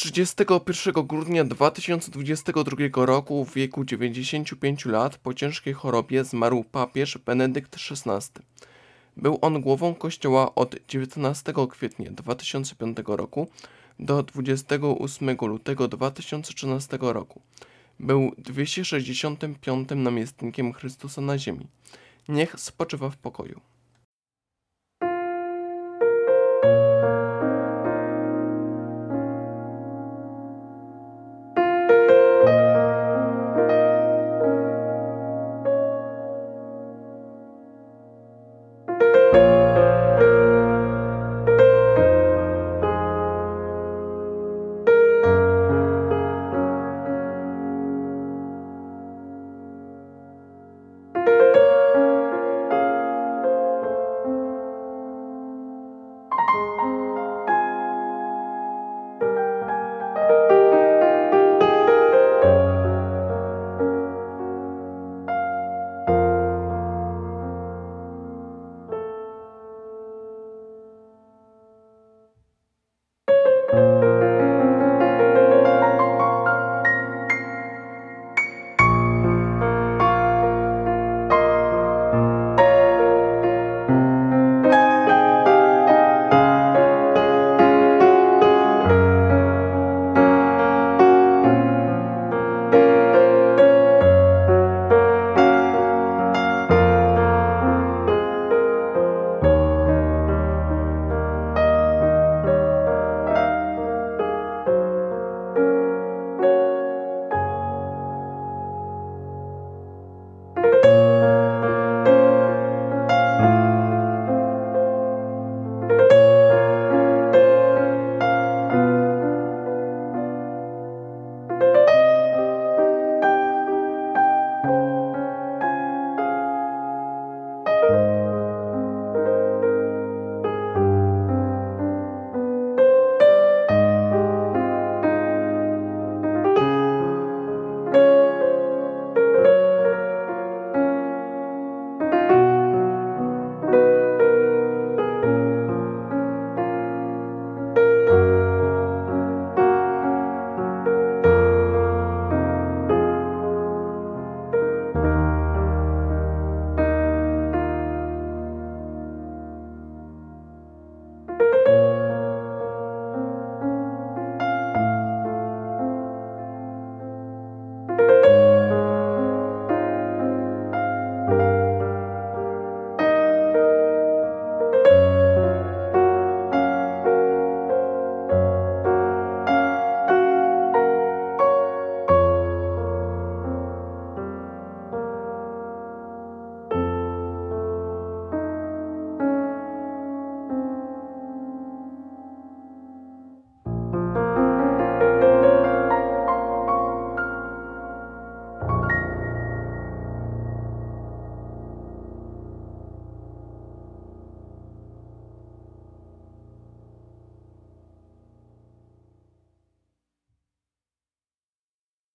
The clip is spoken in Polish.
31 grudnia 2022 roku w wieku 95 lat po ciężkiej chorobie zmarł papież Benedykt XVI. Był on głową kościoła od 19 kwietnia 2005 roku do 28 lutego 2013 roku. Był 265 namiestnikiem Chrystusa na ziemi. Niech spoczywa w pokoju.